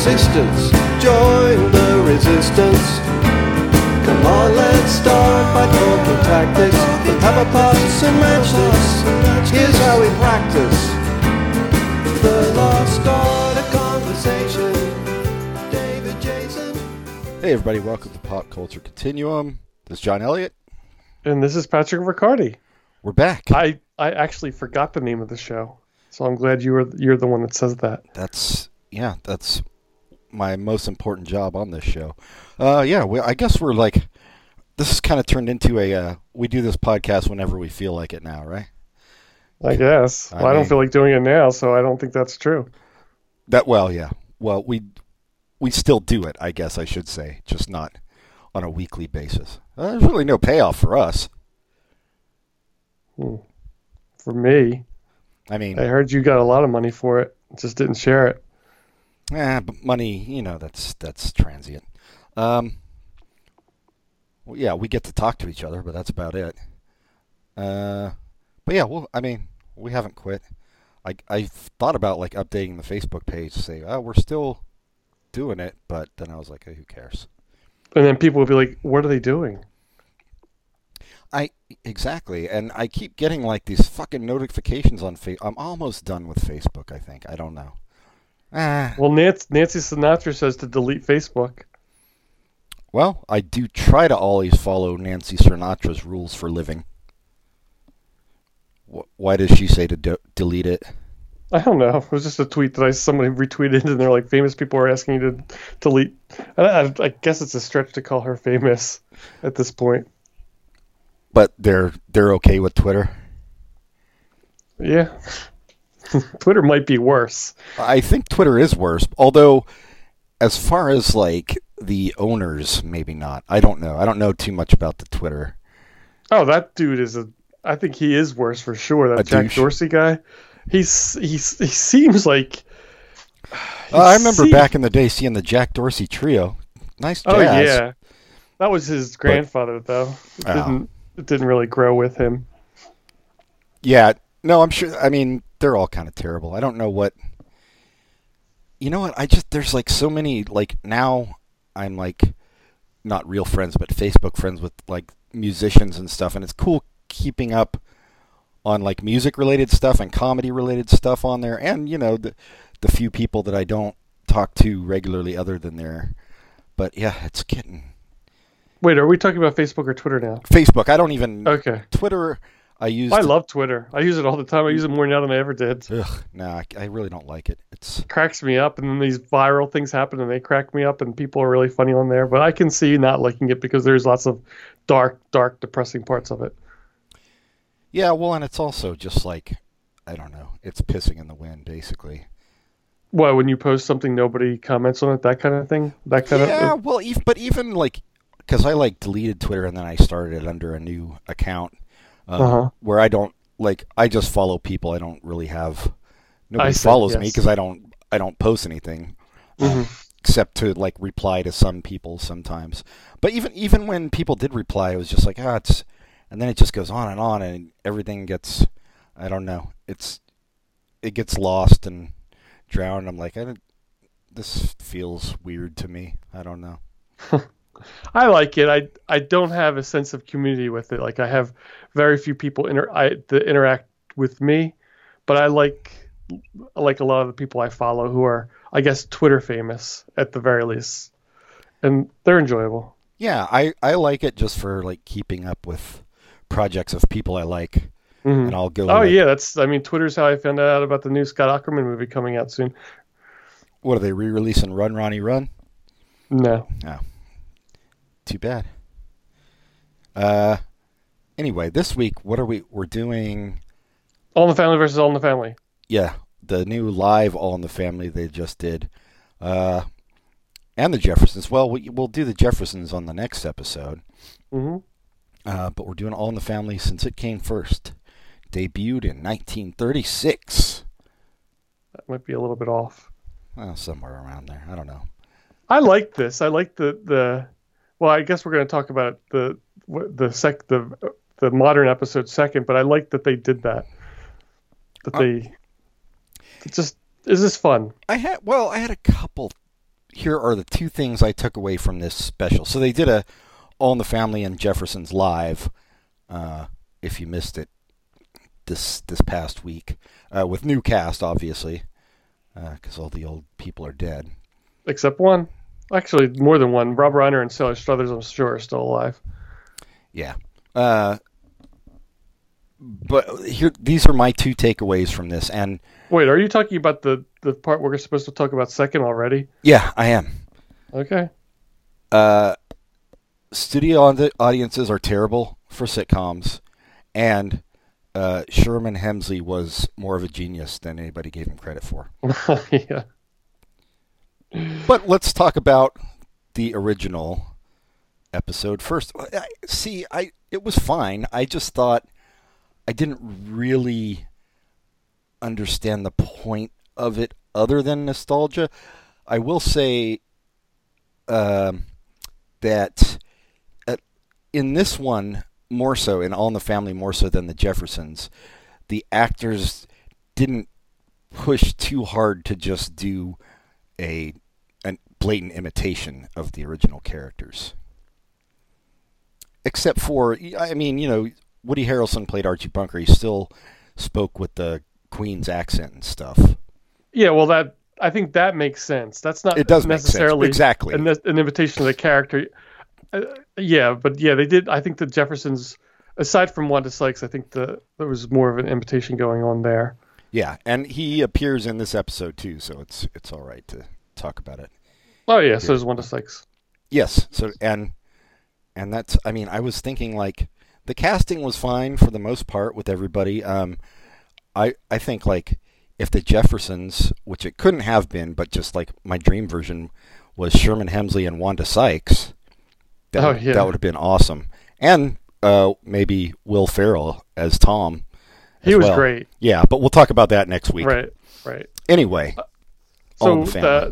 existence. Join the resistance. Come on, let's start by talking tactics. Let's have a pass and match this. Here's how we practice. The lost art of conversation. David Jason. Hey, everybody, welcome to Pop Culture Continuum. This is John Elliott. And this is Patrick Riccardi. We're back. I, I actually forgot the name of the show, so I'm glad you were you're the one that says that. That's yeah, that's my most important job on this show. Uh, yeah, we, I guess we're like this has kind of turned into a uh, we do this podcast whenever we feel like it now, right? I guess. I well, I don't feel like doing it now, so I don't think that's true. That well, yeah. Well, we we still do it, I guess I should say, just not on a weekly basis. Uh, there's really no payoff for us. For me, I mean, I heard you got a lot of money for it, just didn't share it. Eh, but money, you know, that's that's transient. Um, well, yeah, we get to talk to each other, but that's about it. Uh, but yeah, well, I mean, we haven't quit. I I thought about like updating the Facebook page to say, oh, we're still doing it, but then I was like, hey, who cares? And then people would be like, "What are they doing?" I exactly, and I keep getting like these fucking notifications on Facebook. I'm almost done with Facebook. I think I don't know. Ah, Well, Nancy, Nancy Sinatra says to delete Facebook. Well, I do try to always follow Nancy Sinatra's rules for living. Why does she say to de- delete it? I don't know. It was just a tweet that I somebody retweeted, and they're like, "Famous people are asking you to delete." I, I, I guess it's a stretch to call her famous at this point. But they're they're okay with Twitter. Yeah. Twitter might be worse. I think Twitter is worse. Although, as far as like the owners, maybe not. I don't know. I don't know too much about the Twitter. Oh, that dude is a. I think he is worse for sure. That A Jack douche. Dorsey guy. He's he's he seems like. Uh, I remember seems- back in the day seeing the Jack Dorsey trio. Nice jazz. Oh yeah, that was his grandfather though. It Oh. didn't it didn't really grow with him. Yeah, no, I'm sure. I mean, they're all kind of terrible. I don't know what. You know what? I just there's like so many like now I'm like not real friends but Facebook friends with like musicians and stuff, and it's cool keeping up on like music related stuff and comedy related stuff on there, and you know the the few people that I don't talk to regularly other than there. But yeah, it's getting Wait, are we talking about Facebook or Twitter now? Facebook. I don't even Okay. Twitter. I use. I love Twitter. I use it all the time. I use it more now than I ever did. Ugh, no, I, I really don't like it. It's cracks me up and then these viral things happen and they crack me up and people are really funny on there but i can see not liking it because there's lots of dark dark depressing parts of it Yeah, well, and it's also just like I don't know. It's pissing in the wind, basically. well when you post something nobody comments on it that kind of thing that kind yeah, of well, ev- but even like because I like deleted Twitter and then I started it under a new account uh, Uh-huh. where I don't like I just follow people. I don't really have nobody see, follows me because I don't I don't post anything. um, except to like reply to some people sometimes. But even even when people did reply, it was just like ah, it's, and then it just goes on and on, and everything gets, I don't know, it's, it gets lost and drowned. I'm like, I don't, this feels weird to me. I don't know. i like it i i don't have a sense of community with it like i have very few people inter I, that interact with me but i like I like a lot of the people i follow who are i guess twitter famous at the very least and they're enjoyable Yeah, I I like it just for like keeping up with projects of people I like, Mhm. and I'll go. Oh like, yeah, that's. I mean, Twitter's how I found out about the new Scott Aukerman movie coming out soon. What are they re-releasing? Run, Ronnie, Run. No. No, Too bad. Uh, anyway, this week, what are we? We're doing. All in the Family versus All in the Family. Yeah, the new live All in the Family they just did, uh, and the Jeffersons. Well, we, we'll do the Jeffersons on the next episode, hmm uh, but we're doing All in the Family since it came first. Debuted in 1936. That might be a little bit off. Well, somewhere around there. I don't know. I like this. I like the the. Well, I guess we're going to talk about the the sec the the modern episode second, but I like that they did that. That Uh, they. It just is this fun? I had well, I had a couple here are the two things I took away from this special. So they did a All in the Family and Jeffersons live. Uh, if you missed it this this past week, uh, with new cast, obviously, because all the old people are dead. Except one. Actually, more than one. Rob Reiner and Sally Struthers, I'm sure, are still alive. Yeah. Uh, but here, these are my two takeaways from this, and Wait, are you talking about the the part we're supposed to talk about second already? yeah, I am. Okay. Uh, studio audiences are terrible for sitcoms, and uh, Sherman Hemsley was more of a genius than anybody gave him credit for. yeah. But let's talk about the original episode first. See, I it was fine. I just thought I didn't really understand the point of it other than nostalgia. I will say um, that at, in this one, more so, in All in the Family, more so than the Jeffersons, the actors didn't push too hard to just do a blatant imitation of the original characters. Except for, I mean, you know, Woody Harrelson played Archie Bunker. He still spoke with the Queens accent and stuff. Yeah, well, that I think that makes sense. That's not It does necessarily Exactly. an, an invitation to the character. Uh, yeah, but yeah, they did. I think the Jeffersons, aside from Wanda Sykes, I think the there was more of an invitation going on there. Yeah, and he appears in this episode too, so it's it's all right to talk about it. Oh yeah, so there's Wanda Sykes. Yes. So and and that's I mean I was thinking like the casting was fine for the most part with everybody. Um, I I think like if the Jeffersons, which it couldn't have been, but just like my dream version was Sherman Hemsley and Wanda Sykes. That, Oh, would- yeah. that would have been awesome. And uh, maybe Will Ferrell as Tom. He as was well. great. Yeah, but we'll talk about that next week. Right, right. Anyway, All So the Family. uh,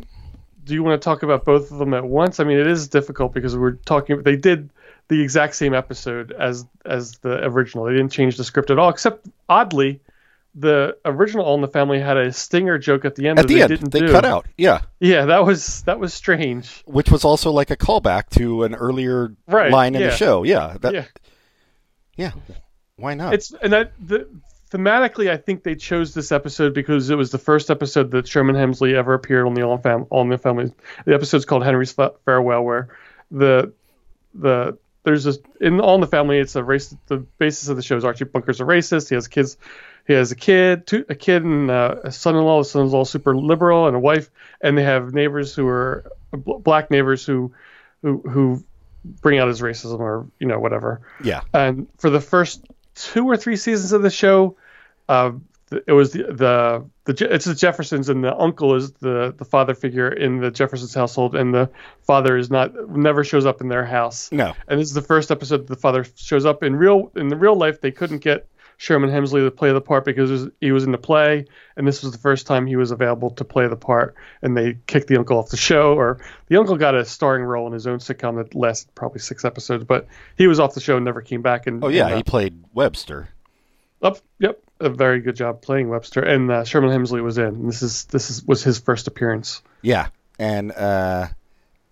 do you want to talk about both of them at once? I mean, it is difficult because we're talking. They did the exact same episode as as the original. They didn't change the script at all, except oddly, the original All in the Family had a stinger joke at the end at that the they end didn't they do. cut out. Yeah. Yeah, that was that was strange. which was also like a callback to an earlier Right, line in yeah. the show. Yeah, that, yeah, yeah. Why not? it's and that the thematically, I think they chose this episode because it was the first episode that Sherman Hemsley ever appeared on the All in, Fam- in the Family. The episode's called Henry's Fa- Farewell, where the the there's this in All in the Family. It's a race. The basis of the show is Archie Bunker's a racist. He has kids. He has a kid, two, a kid and uh, a son-in-law. The son-in-law is super liberal and a wife, and they have neighbors who are bl- black neighbors who who who bring out his racism or you know whatever yeah, and for the first two or three seasons of the show, uh, it was the, the the it's the Jeffersons and the uncle is the the father figure in the Jeffersons household, and the father is not never shows up in their house. no, And this is the first episode that the father shows up in real in the real life. They couldn't get Sherman Hemsley to play the part because he was in the play, and this was the first time he was available to play the part. And they kicked the uncle off the show, or the uncle got a starring role in his own sitcom that lasted probably six episodes, but he was off the show and never came back. And oh yeah, and, uh, he played Webster. up, yep, a very good job playing Webster. And uh, Sherman Hemsley was in. This is this is was his first appearance. Yeah, and uh,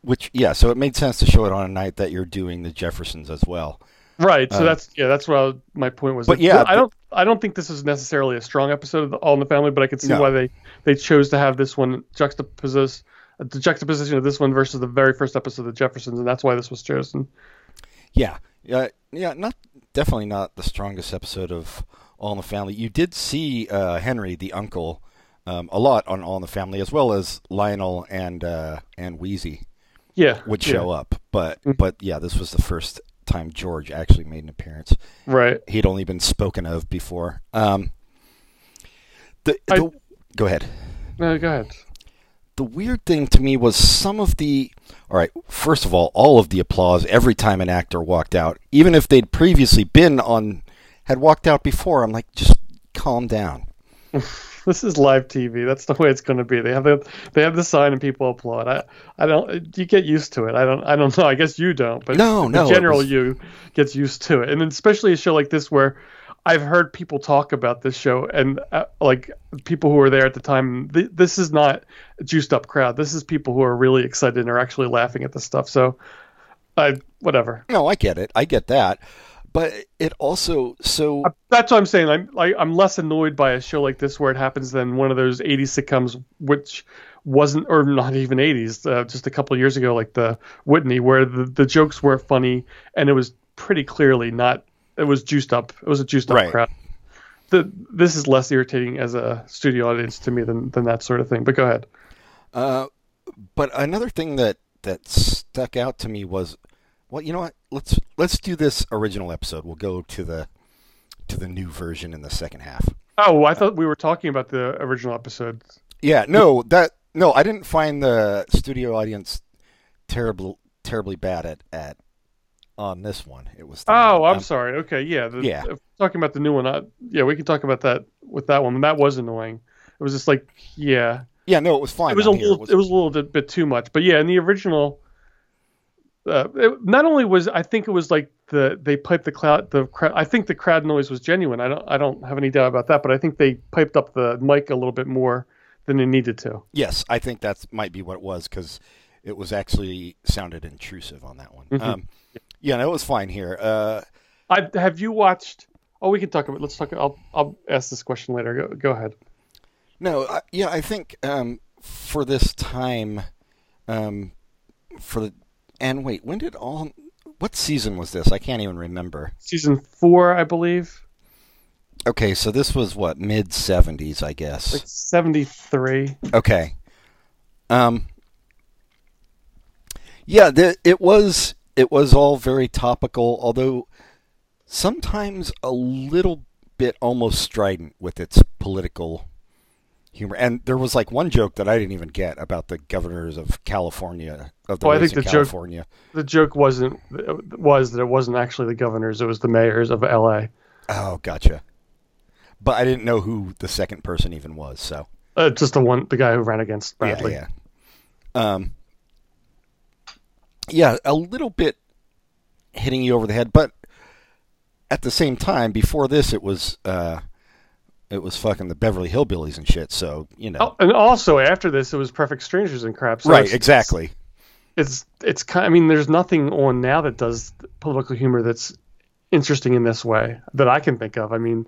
which yeah, so it made sense to show it on a night that you're doing the Jeffersons as well. Right. So Uh, that's yeah. That's what I my point was. But yeah, I don't. I don't think this is necessarily a strong episode of the All in the Family, but I can see No. why they they chose to have this one juxtapose the juxtaposition of this one versus the very first episode of the Jeffersons, and that's why this was chosen. Yeah, yeah, yeah. Not definitely not the strongest episode of All in the Family. You did see uh, Henry, the uncle, um, a lot on All in the Family, as well as Lionel and uh, and Weezy Yeah. would yeah, show up. But Mhm. but yeah, this was the first time George actually made an appearance. Right. He'd only been spoken of before. Um, the, I- the go ahead. No, go ahead. The weird thing to me was some of the. All right, first of all, all of the applause every time an actor walked out, even if they'd previously been on, had walked out before. I'm like, just calm down. This is live TV. That's the way it's going to be. They have the they have the sign and people applaud. I I don't. You get used to it. I don't. I don't know. I guess you don't. But No, no, general was- you gets used to it, and especially a show like this where I've heard people talk about this show, and uh, like people who were there at the time. Th- this is not a juiced up crowd. This is people who are really excited and are actually laughing at the stuff. So, I whatever. No, I get it. I get that. But it also so That's what I'm saying. I'm like I'm less annoyed by a show like this where it happens than one of those 80s sitcoms, which wasn't or not even 80s, uh, just a couple of years ago, like the Whitney, where the the jokes were funny and it was pretty clearly not. It was juiced up. It was a juiced up Right. crowd. The, this is less irritating as a studio audience to me than, than that sort of thing. But go ahead. Uh, but another thing that that stuck out to me was, well, you know what? Let's let's do this original episode. We'll go to the to the new version in the second half. Oh, I thought we were talking about the original episode. Yeah, no, that no, I didn't find the studio audience terrible terribly bad at at on this one. It was Oh, I'm um, sorry. Okay, yeah. The, Yeah. if talking about the new one. I, yeah, we can talk about that with that one. That was annoying. It was just like, yeah, Yeah, no, it was fine. it was a here. little, it was, a little bit, bit too much. But yeah, in the original, uh, it, not only was I think it was like the they piped the cloud the crowd. I think the crowd noise was genuine. I don't I don't have any doubt about that. But I think they piped up the mic a little bit more than they needed to. Yes, I think that might be what it was because it was actually sounded intrusive on that one. Mhm. Um, yeah, no, it was fine here. Uh, I have you watched? Oh, we can talk about. Let's talk. I'll I'll ask this question later. Go go ahead. No, I, yeah, I think um, for this time, um, for the and wait, when did all? What season was this? I can't even remember. Season four, I believe. Okay, so this was what mid seventies, I guess. Like seventy three. Okay. Um. Yeah, the, it was it was all very topical, although sometimes a little bit almost strident with its political humor. And there was like one joke that I didn't even get about the governors of California of the Oh, I think in the joke- California. the joke wasn't was that it wasn't actually the governors; it was the mayors of L.A. Oh, gotcha. But I didn't know who the second person even was. So Uh, just the one, the guy who ran against Bradley. Yeah, yeah. Um, yeah, a little bit hitting you over the head, but at the same time, before this, it was uh, it was fucking the Beverly Hillbillies and shit. So you know, Oh, and also after this, it was Perfect Strangers and crap. So right? it's- Exactly. It's it's kind. I mean, there's nothing on now that does political humor that's interesting in this way that I can think of. I mean,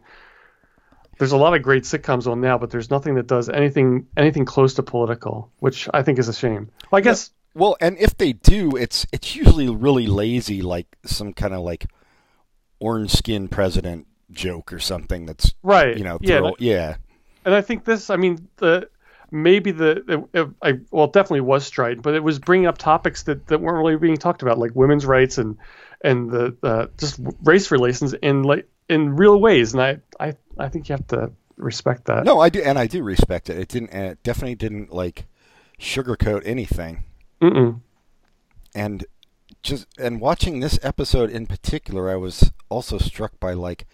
there's a lot of great sitcoms on now, but there's nothing that does anything anything close to political, which I think is a shame. Well, I guess Well, and if they do, it's it's usually really lazy, like some kind of like orange skin president joke or something. That's right. you know, yeah, yeah. and I think this. I mean, the maybe the it, it, I well, it definitely was strident, but it was bringing up topics that, that weren't really being talked about, like women's rights and and the uh, just race relations in like in real ways. And I I I think you have to respect that. No, I do, and I do respect it. It didn't, and it definitely didn't like sugarcoat anything. Mm-mm. And just and watching this episode in particular, I was also struck by like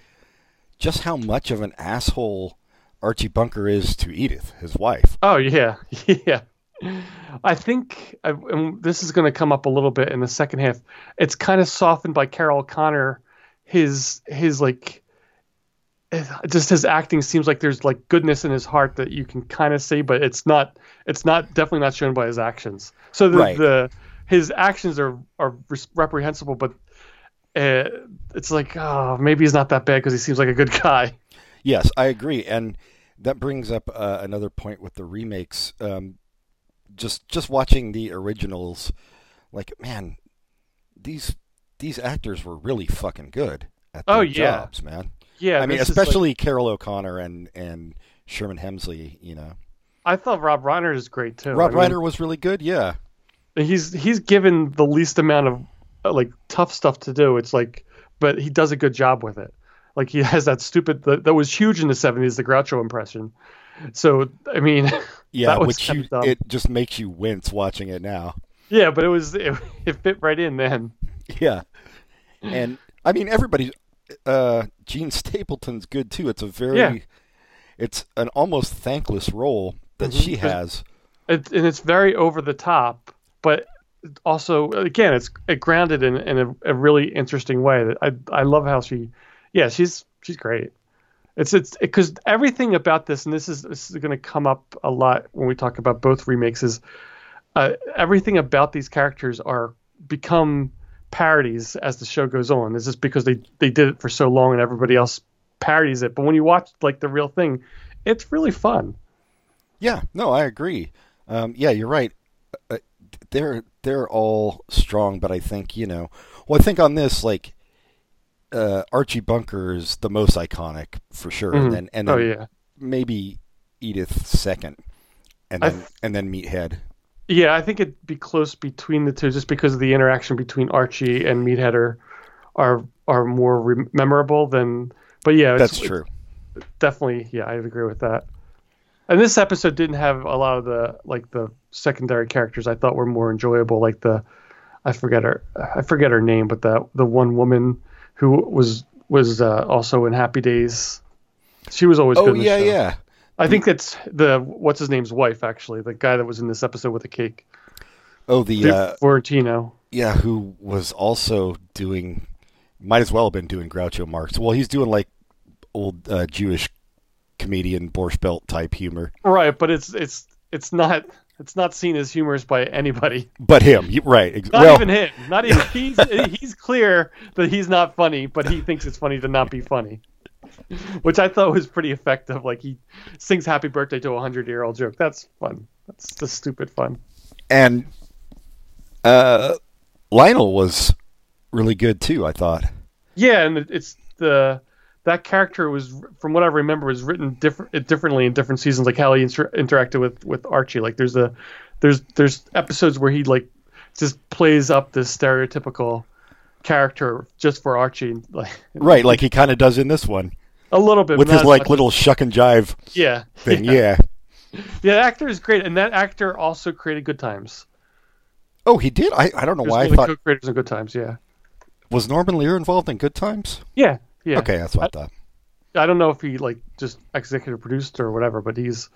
just how much of an asshole Archie Bunker is to Edith, his wife. Oh yeah, yeah. I think I, and this is going to come up a little bit in the second half. It's kind of softened by Carroll O'Connor. His his like just his acting seems like there's like goodness in his heart that you can kind of see, but it's not it's not definitely not shown by his actions. So the, Right. the his actions are are reprehensible, but uh, it's like oh maybe he's not that bad because he seems like a good guy. Yes, I agree, and that brings up uh, another point with the remakes. Um, just just watching the originals, like man, these these actors were really fucking good at their Oh, yeah. jobs, man. Yeah, I mean, is, like- especially Carroll O'Connor and and Sherman Hemsley. You know, I thought Rob Reiner is great too. Rob I mean, Reiner was really good. Yeah, he's he's given the least amount of like tough stuff to do. It's like, but he does a good job with it. Like he has that stupid that, that was huge in the '70s, the Groucho impression. So I mean, yeah, which you it just makes you wince watching it now. yeah, but it was it, it fit right in then. Yeah, and I mean everybody. Uh, Jean Stapleton's good too. It's a very, Yeah. it's an almost thankless role that Mhm. she has. It, and it's very over the top, but also again, it's it grounded in in a, a really interesting way. that I I love how she Yeah, she's she's great. It's it's because everything about this, and this is this is going to come up a lot when we talk about both remakes, is uh, everything about these characters are become parodies as the show goes on. It's just because they they did it for so long and everybody else parodies it. But when you watch like the real thing, it's really fun. Yeah, no, I agree. Um, yeah, you're right. Uh, they're they're all strong, but I think you know. Well, I think on this, like uh, Archie Bunker is the most iconic for sure, Mhm. and then and then Oh yeah, maybe Edith second, and then th- and then Meathead. yeah. I think it'd be close between the two, just because of the interaction between Archie and Meathead are are, are more re- memorable than. But yeah, it's, That's true. definitely yeah i agree with that and this episode didn't have a lot of the like the secondary characters i thought were more enjoyable like the i forget her i forget her name but the the one woman who was was uh, also in happy days she was always Oh good the yeah, yeah. i think that's the what's his name's wife actually the guy that was in this episode with the cake Oh the Dave uh, Florentino. yeah, who was also doing, might as well have been doing Groucho Marx. Well, he's doing like old uh, Jewish comedian Borscht Belt type humor, right but it's it's it's not it's not seen as humorous by anybody but him, right? Not well, even him. Not even he's he's clear that he's not funny, but he thinks it's funny to not be funny. Which I thought was pretty effective. Like he sings happy birthday to a hundred year old joke. That's fun. That's just stupid fun. and uh, Lionel was really good too. I thought. Yeah, and it's the that character was from what I remember was written different differently in different seasons, like how he inter- interacted with with Archie. Like there's a there's there's episodes where he like just plays up this stereotypical character just for Archie, like Right, like he kind of does in this one a little bit with his like much. little shuck and jive yeah thing. yeah. Yeah. The actor is great, and that actor also created Good Times. Oh, he did. I, I don't know There's why I thought co-creators in Good Times. Yeah, was Norman Lear involved in Good Times. yeah, yeah. Okay, that's what I thought. I don't know if he like just executive produced or whatever, but he's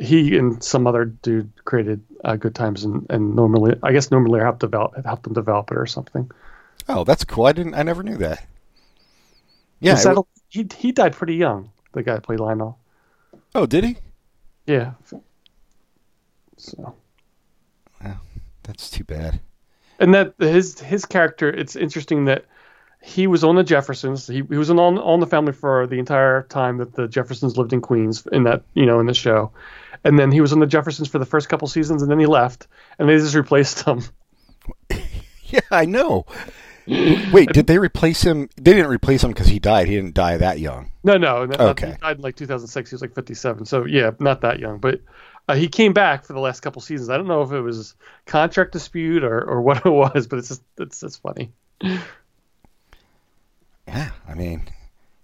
he and some other dude created uh, Good Times, and and normally I guess normally helped develop helped them develop it or something. Oh, that's cool. I didn't. I never knew that. Yeah. He it he he died pretty young. The guy that played Lionel. oh, did he? Yeah. So That's too bad. and that his his character, it's interesting that he was on the Jeffersons. He, he was on on the family for the entire time that the Jeffersons lived in Queens in that you know in the show, and then he was on the Jeffersons for the first couple seasons, and then he left, and they just replaced him. Yeah, I know. Wait, did they replace him? They didn't replace him because he died. He didn't die that young. No, no, no Okay. he died in like 2006. He was like 57, so yeah, not that young, but. Uh, he came back for the last couple seasons. I don't know if it was contract dispute or, or what it was, but it's just it's it's funny. Yeah, I mean,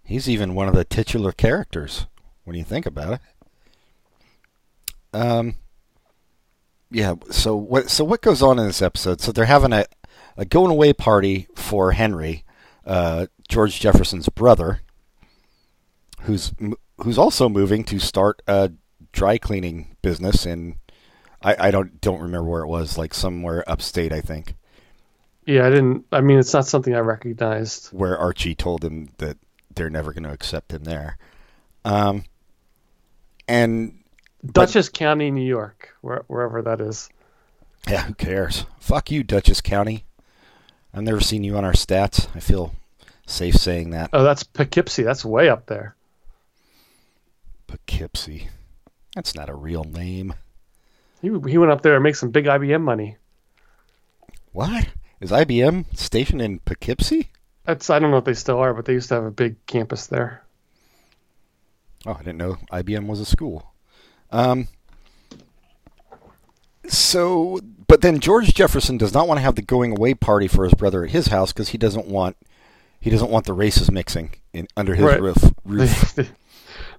he's even one of the titular characters when you think about it. Um, yeah. So what? So what goes on in this episode? So they're having a, a going away party for Henry, uh, George Jefferson's brother, who's who's also moving to start a dry cleaning business in. I, I don't don't remember where it was, like somewhere upstate, I think, Yeah, I didn't. I mean, it's not something I recognized. where Archie told him that they're never going to accept him there. Um, and Dutchess County, New York, where, wherever that is. Yeah, who cares? Fuck you, Dutchess County. I've never seen you on our stats. I feel safe saying that. Oh, that's Poughkeepsie. That's way up there. Poughkeepsie. That's not a real name. He he went up there and make some big IBM money. What? Is IBM stationed in Poughkeepsie? That's I don't know if they still are, but they used to have a big campus there. Oh, I didn't know IBM was a school. Um, so, but then George Jefferson does not want to have the going away party for his brother at his house because he doesn't want he doesn't want the races mixing in under his Right. roof. Roof. They,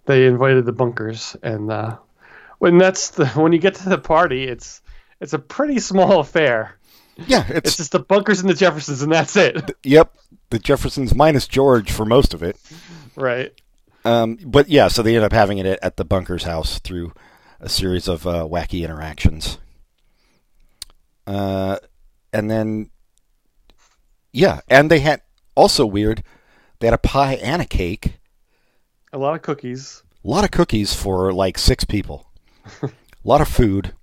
they invited the bunkers, and uh, when that's the when you get to the party, it's it's a pretty small affair. Yeah, It's it's just the bunkers and the Jeffersons, and that's it. yep. The Jeffersons minus George for most of it. Right. Um, but yeah, so they end up having it at, at the bunker's house through a series of uh, wacky interactions. Uh, and then, yeah, and they had also weird. They had a pie and a cake. A lot of cookies. A lot of cookies for like six people. a lot of food.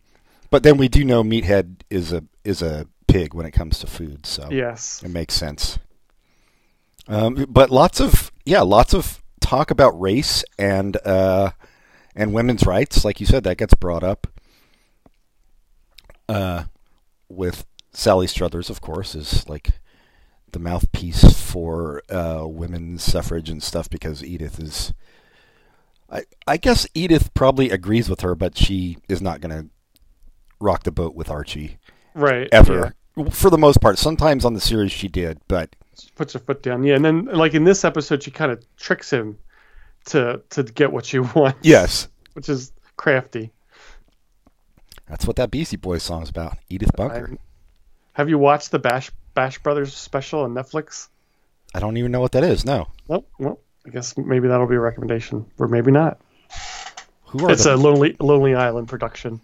But then we do know Meathead is a is a pig when it comes to food, so Yes. it makes sense. Um, but lots of yeah, lots of talk about race and uh, and women's rights, like you said, that gets brought up. Uh, with Sally Struthers, of course, is like the mouthpiece for uh, women's suffrage and stuff because Edith is. I I guess Edith probably agrees with her, but she is not going to rock the boat with Archie Right. ever. For the most part, sometimes on the series she did, but She puts her foot down. Yeah, and then like in this episode, she kind of tricks him to to get what she wants. yes, which is crafty. that's what that Beastie Boys song is about. Edith Bunker. I- have you watched the Bash Bash Brothers special on Netflix? I don't even know what that is. No, Nope. Well, I guess maybe that'll be a recommendation, or maybe not. who are It's the? a Lonely Lonely Island production.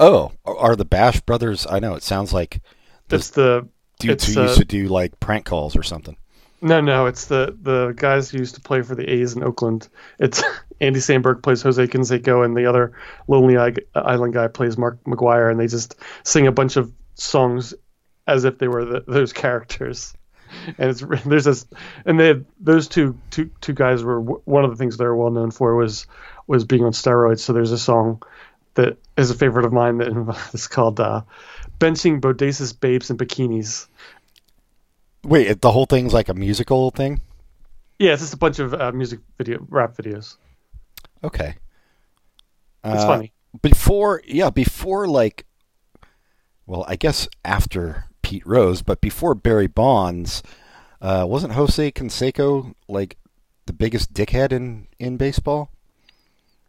oh, are the Bash Brothers? I know it sounds like It's the dudes It's, who uh, used to do like prank calls or something. no no. It's the the guys who used to play for the A's in Oakland. It's Andy Samberg plays Jose Canseco, and the other Lonely Island guy plays Mark McGwire, and they just sing a bunch of songs as if they were the, those characters. And it's there's this, and they those two two two guys were one of the things they're well known for was was being on steroids. So there's a song that is a favorite of mine that is called uh, "Benching Bodacious Babes in Bikinis." Wait, the whole thing's like a musical thing. Yeah, it's just a bunch of uh, music video rap videos. Okay, It's Uh, funny. before yeah before like well i guess after pete rose but before barry bonds uh, wasn't jose canseco like the biggest dickhead in in baseball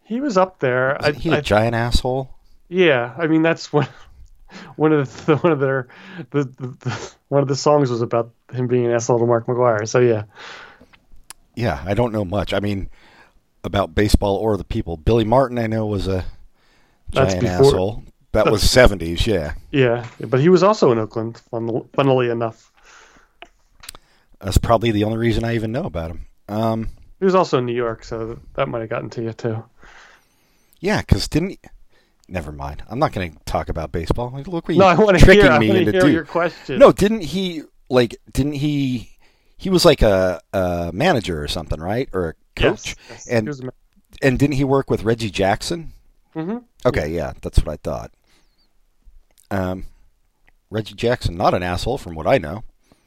He was up there. I, Isn't he a I- giant asshole yeah, I mean that's one one of the one of their the, the, the one of the songs was about him being an asshole to Mark McGwire. So yeah, yeah i don't know much i mean about baseball or the people billy martin i know was a That's giant before- asshole that was 70s yeah yeah, but he was also in Oakland. Fun, funnily enough, that's probably the only reason i even know about him um he was also in New York, so that might have gotten to you too. Yeah, because didn't. Never mind. I'm not going to talk about baseball. Like, Look what No, you I tricking hear. I me want to into hear do. your question. No, didn't he like? Didn't he? He was like a, a manager or something, right? Or a coach? Yes, yes, And a and didn't he work with Reggie Jackson? Mhm. Okay, yeah, that's what I thought. Um, Reggie Jackson, not an asshole, from what I know.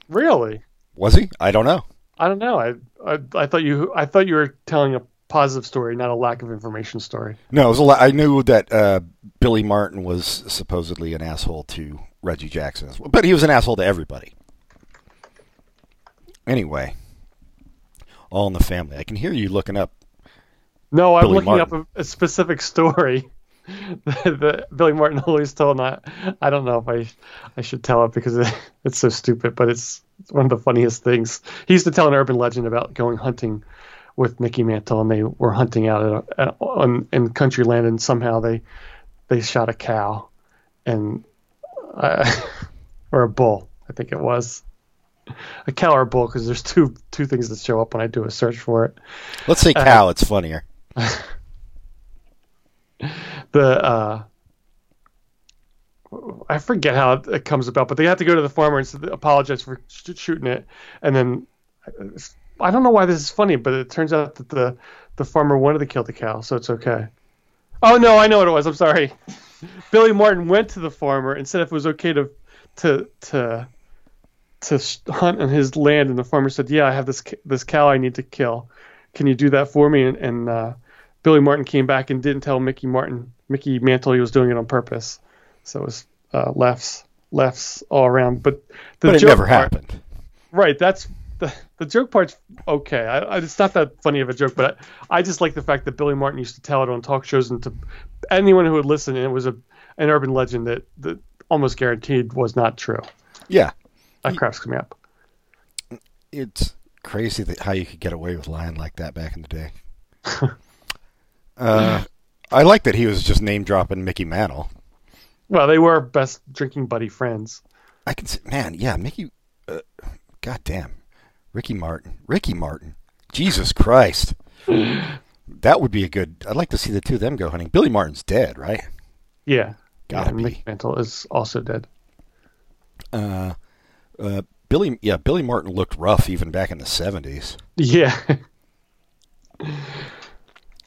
Really? Was he? I don't know. I don't know. I, I I thought you I thought you were telling a positive story, not a lack of information story. No, it was a lot. I knew that uh, Billy Martin was supposedly an asshole to Reggie Jackson, as well, but he was an asshole to everybody. Anyway, all in the family. I can hear you looking up. No, I'm Billy looking Martin. up a, a specific story that Billy Martin always told. And I, I don't know if I I should tell it because it, it's so stupid, but it's, it's one of the funniest things. He used to tell an urban legend about going hunting with Mickey Mantle, and they were hunting out at, at, on, in country land, and somehow they they shot a cow, and uh, or a bull, I think it was. A cow or a bull, because there's two two things that show up when I do a search for it. Let's say cow. it's funnier. the uh I forget how it comes about, but they have to go to the farmer and apologize for sh- shooting it, and then I don't know why this is funny, but it turns out that the the farmer wanted to kill the cow, so it's okay. Oh no, I know what it was. I'm sorry. Billy Martin went to the farmer and said if it was okay to to to to hunt on his land, and the farmer said, "Yeah, I have this this cow I need to kill. Can you do that for me?" And, and uh, Billy Martin came back and didn't tell Mickey Martin, Mickey Mantle, he was doing it on purpose. So it was uh, lefts, lefts all around. But the But it joke never part- happened. Right. That's the the joke part's okay. I, I, it's not that funny of a joke, but I, I just like the fact that Billy Martin used to tell it on talk shows and to anyone who would listen, and it was a an urban legend that that almost guaranteed was not true. Yeah, That cracks me up. it's crazy that how you could get away with lying like that back in the day. uh, I like that he was just name dropping Mickey Mantle. Well, they were best drinking buddy friends. I can see, man, yeah, Mickey. Uh, God damn, Ricky Martin. Ricky Martin. Jesus Christ. that would be a good. I'd like to see the two of them go hunting. Billy Martin's dead, right? Yeah. Gotta yeah, be. Mantle is also dead. Uh, uh, Billy. Yeah, Billy Martin looked rough even back in the seventies. Yeah.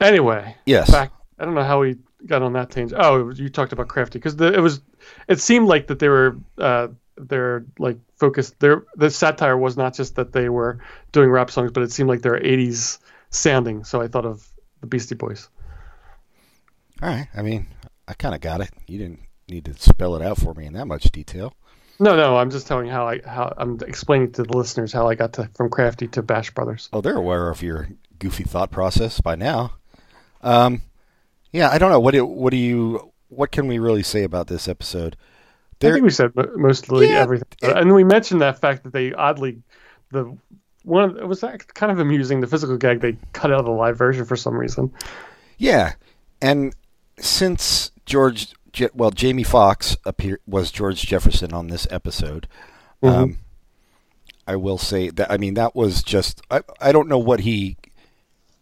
anyway, Yes. back. I don't know how we got on that tangent. Oh, you talked about crafty because it was. It seemed like that they were. Uh, they're like focused. Their the satire was not just that they were doing rap songs, but it seemed like they're '80s sounding. So I thought of the Beastie Boys. All right. I mean, I kind of got it. You didn't need to spell it out for me in that much detail. No, no, I'm just telling how I how I'm explaining to the listeners how I got to from Crafty to Bash Brothers. Oh, they're aware of your goofy thought process by now. Um, yeah, I don't know. What do what do you what can we really say about this episode? I think we said mostly Yeah, everything, it- and we mentioned that fact that they oddly the one of, it was kind of amusing the physical gag they cut out of the live version for some reason. yeah, and since George, well, Jamie Foxx appear was George Jefferson on this episode. Um, I will say that I mean that was just I I don't know what he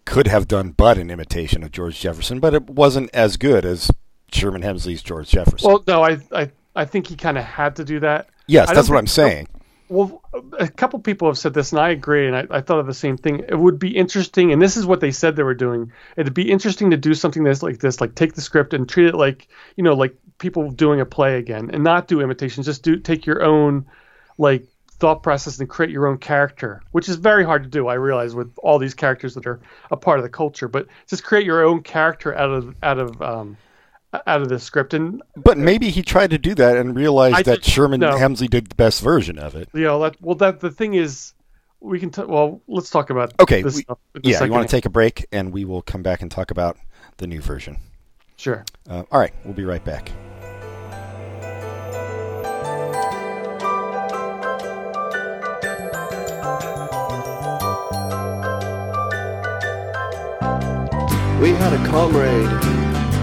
could have done but an imitation of George Jefferson, but it wasn't as good as Sherman Hemsley's George Jefferson. Well, no, I I, I think he kind of had to do that. yes, that's what I'm saying. Well, a couple people have said this, and I agree, and I, I thought of the same thing. It would be interesting, and this is what they said they were doing. It'd be interesting to do something that's like this, like take the script and treat it like you know, like people doing a play again, and not do imitations. Just do take your own like thought process and create your own character, which is very hard to do. I realize with all these characters that are a part of the culture, but just create your own character out of out of um, out of the script, and But maybe he tried to do that and realized I that just- Sherman no. Hemsley did the best version of it. you know, that well, that the thing is. We can. T- well, let's talk about Okay, This we- stuff in Yeah, you want to take a break, and we will come back and talk about the new version. Sure. Uh, all right, we'll be right back. We had a comrade,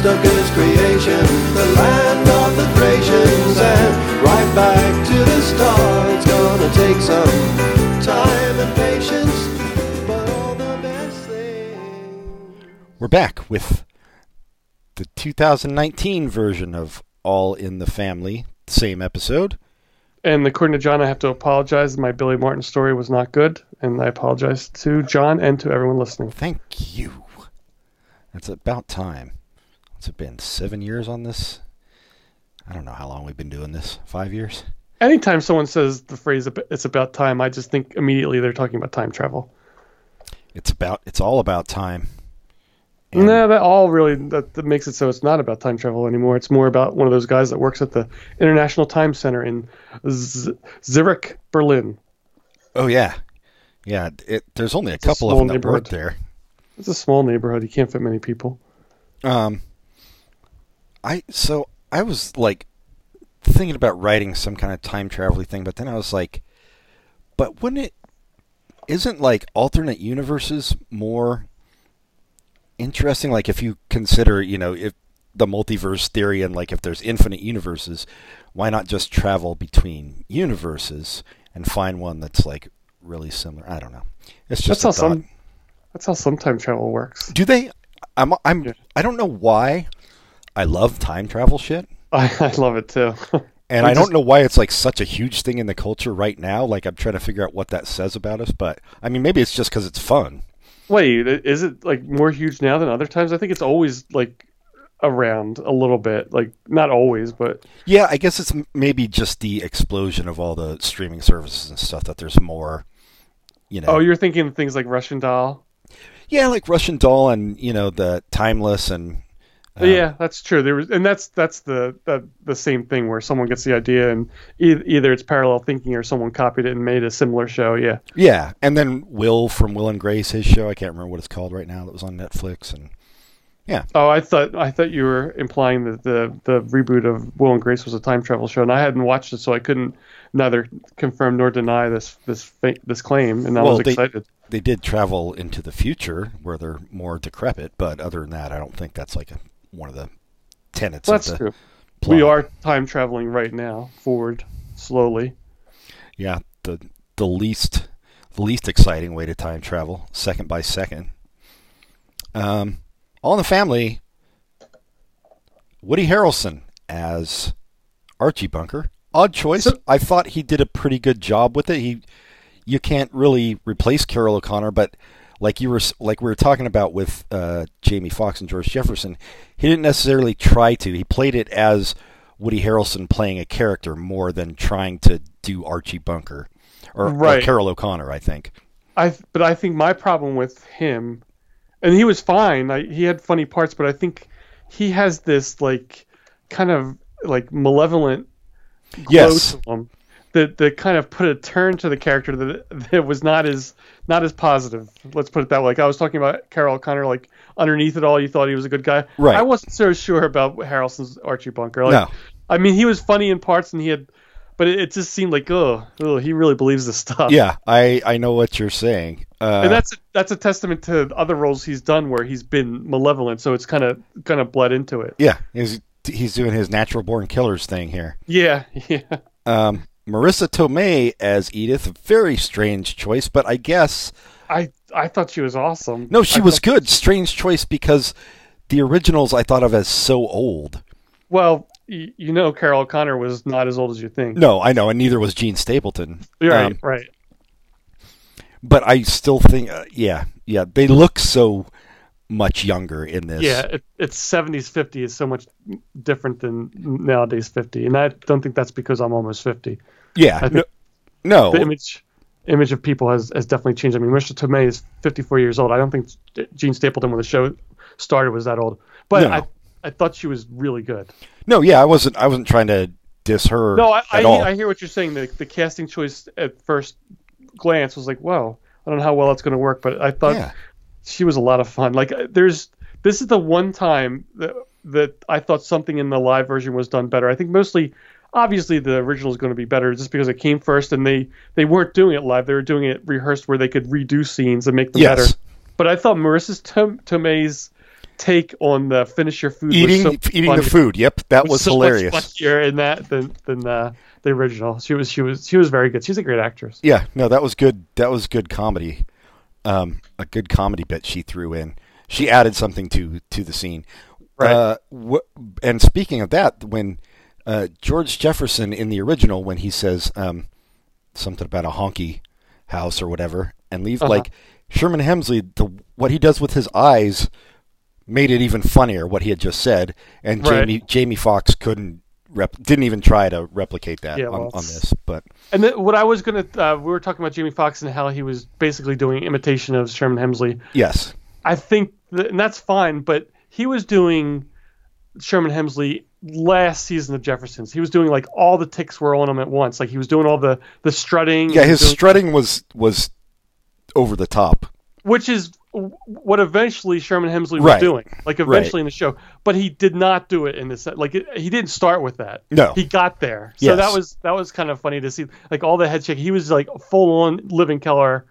Transubstantiation, Bram Stoker's creation, the land of the Thracians, and right back to the start. It's gonna take some time and patience, but all the best things. We're back with the 2019 version of All in the Family, same episode. And according to John, I have to apologize. My Billy Martin story was not good, and I apologize to John and to everyone listening. Thank you. It's about time. What's it been? Seven years on this? I don't know how long we've been doing this. Five years? Anytime someone says the phrase "it's about time," I just think immediately they're talking about time travel. It's about. It's all about time. And- No, that all really that, that makes it so it's not about time travel anymore. It's more about one of those guys that works at the International Time Center in Z- Zurich, Berlin. Oh yeah, yeah. It, there's only a a couple of them that work there. It's a small neighborhood. You can't fit many people. Um, I so I was like thinking about writing some kind of time travel thing, but then I was like, but wouldn't it? Isn't like alternate universes more interesting? Like if you consider, you know, if the multiverse theory and like if there's infinite universes, why not just travel between universes and find one that's like really similar? I don't know. It's just That's how some. That's how some time travel works. Do they? I'm. I'm. Yeah. I don't know why. I love time travel shit, I, I love it too. and I'm I don't know why it's like such a huge thing in the culture right now. Like I'm trying to figure out what that says about us, but I mean, maybe it's just because it's fun. Wait, is it like more huge now than other times? I think it's always like around a little bit. Like not always, but Yeah, I guess it's maybe just the explosion of all the streaming services and stuff that there's more. You know. oh, you're thinking of things like Russian Doll. yeah, like Russian Doll and you know the Timeless and Um, yeah, that's true. There was, and that's that's the, the the same thing where someone gets the idea and e- either it's parallel thinking or someone copied it and made a similar show. Yeah, Yeah, and then Will from Will and Grace, his show, I can't remember what it's called right now, that was on Netflix, and yeah. Oh, I thought I thought you were implying that the the reboot of Will and Grace was a time travel show, and I hadn't watched it, so I couldn't neither confirm nor deny this this this claim, and I Well, was they- they did travel into the future where they're more decrepit, but other than that, I don't think that's like a, one of the tenets That's of the true. plot. We are time traveling right now, forward slowly. Yeah, the the least the least exciting way to time travel, second by second. Um, All in the Family. Woody Harrelson as Archie Bunker. Odd choice. So- I thought he did a pretty good job with it. He, you can't really replace Carroll O'Connor, but like you were like we were talking about with uh, Jamie Foxx and George Jefferson, he didn't necessarily try to. He played it as Woody Harrelson playing a character more than trying to do Archie Bunker or, or Carroll O'Connor. I think. I but I think my problem with him, and he was fine. I, he had funny parts, but I think he has this like kind of like malevolent glow Yes. to him that that kind of put a turn to the character that that was not as not as positive. Let's put it that way. Like I was talking about Carroll O'Connor, like underneath it all, you thought he was a good guy. Right. I wasn't so sure about Harrelson's Archie Bunker. Like, No. I mean, he was funny in parts, and he had, but it, it just seemed like, oh, oh, he really believes this stuff. Yeah, I I know what you're saying. Uh, and that's that's a testament to other roles he's done where he's been malevolent. So it's kind of kind of bled into it. yeah, he's he's doing his natural born killers thing here. Yeah, yeah. Um, Marisa Tomei as Edith, very strange choice, but I guess I I thought she was awesome. no, she I was thought- good. Strange choice because the originals I thought of as so old. Well, y- you know, Carroll O'Connor was not as old as you think. No, I know, and neither was Jean Stapleton. right, Um, right. but I still think, uh, yeah, yeah, they look so much younger in this. Yeah, it, it's seventies fifty is so much different than nowadays fifty, and I don't think that's because I'm almost fifty. Yeah. No, no, the image image of people has, has definitely changed. I mean, Marisa Tomei is fifty four years old. I don't think Jean Stapleton when the show started was that old, but No. I I thought she was really good. no, yeah, I wasn't. I wasn't trying to diss her No, I, I. I hear what you're saying. The, the casting choice at first glance was like, wow, I don't know how well that's going to work, but I thought yeah, she was a lot of fun. Like, there's this is the one time that that I thought something in the live version was done better. I think mostly, obviously, the original is going to be better just because it came first, and they they weren't doing it live; they were doing it rehearsed, where they could redo scenes and make them Yes. better. But I thought Marisa's Tom- Tomei's take on the finish your food eating was so eating funny the food. Yep, that was so hilarious. Much funnier in that than than uh, the original. She was she was she was very good. She's a great actress. Yeah, no, that was good. That was good comedy. Um, a good comedy bit she threw in. She added something to to the scene. Right. Uh, wh- and speaking of that, when uh, George Jefferson in the original, when he says um, something about a honky house or whatever, and leave Uh-huh. like Sherman Hemsley, the what he does with his eyes made it even funnier. What he had just said, and Right. Jamie Jamie Foxx couldn't rep- didn't even try to replicate that Yeah, on, well, on this. But And then what I was gonna uh, we were talking about Jamie Foxx and how he was basically doing imitation of Sherman Hemsley. yes, I think that, and that's fine, but he was doing Sherman Hemsley last season of Jefferson's. He was doing like all the ticks were on him at once. Like he was doing all the the strutting. yeah, his doing- strutting was was over the top. which is what eventually Sherman Hemsley was Right. doing, like eventually in the show. But he did not do it in this. Like it, he didn't start with that. No. he got there. So Yes. that was that was kind of funny to see. Like all the head shake, he was like full on Living Keller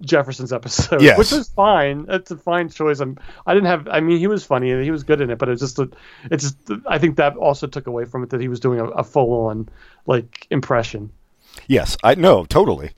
Jefferson's episode, Yes. which was fine. It's a fine choice. I'm, I didn't have. I mean, he was funny and he was good in it, but it's just a, it's. Just, I think that also took away from it that he was doing a, a full on like impression. Yes, I know totally.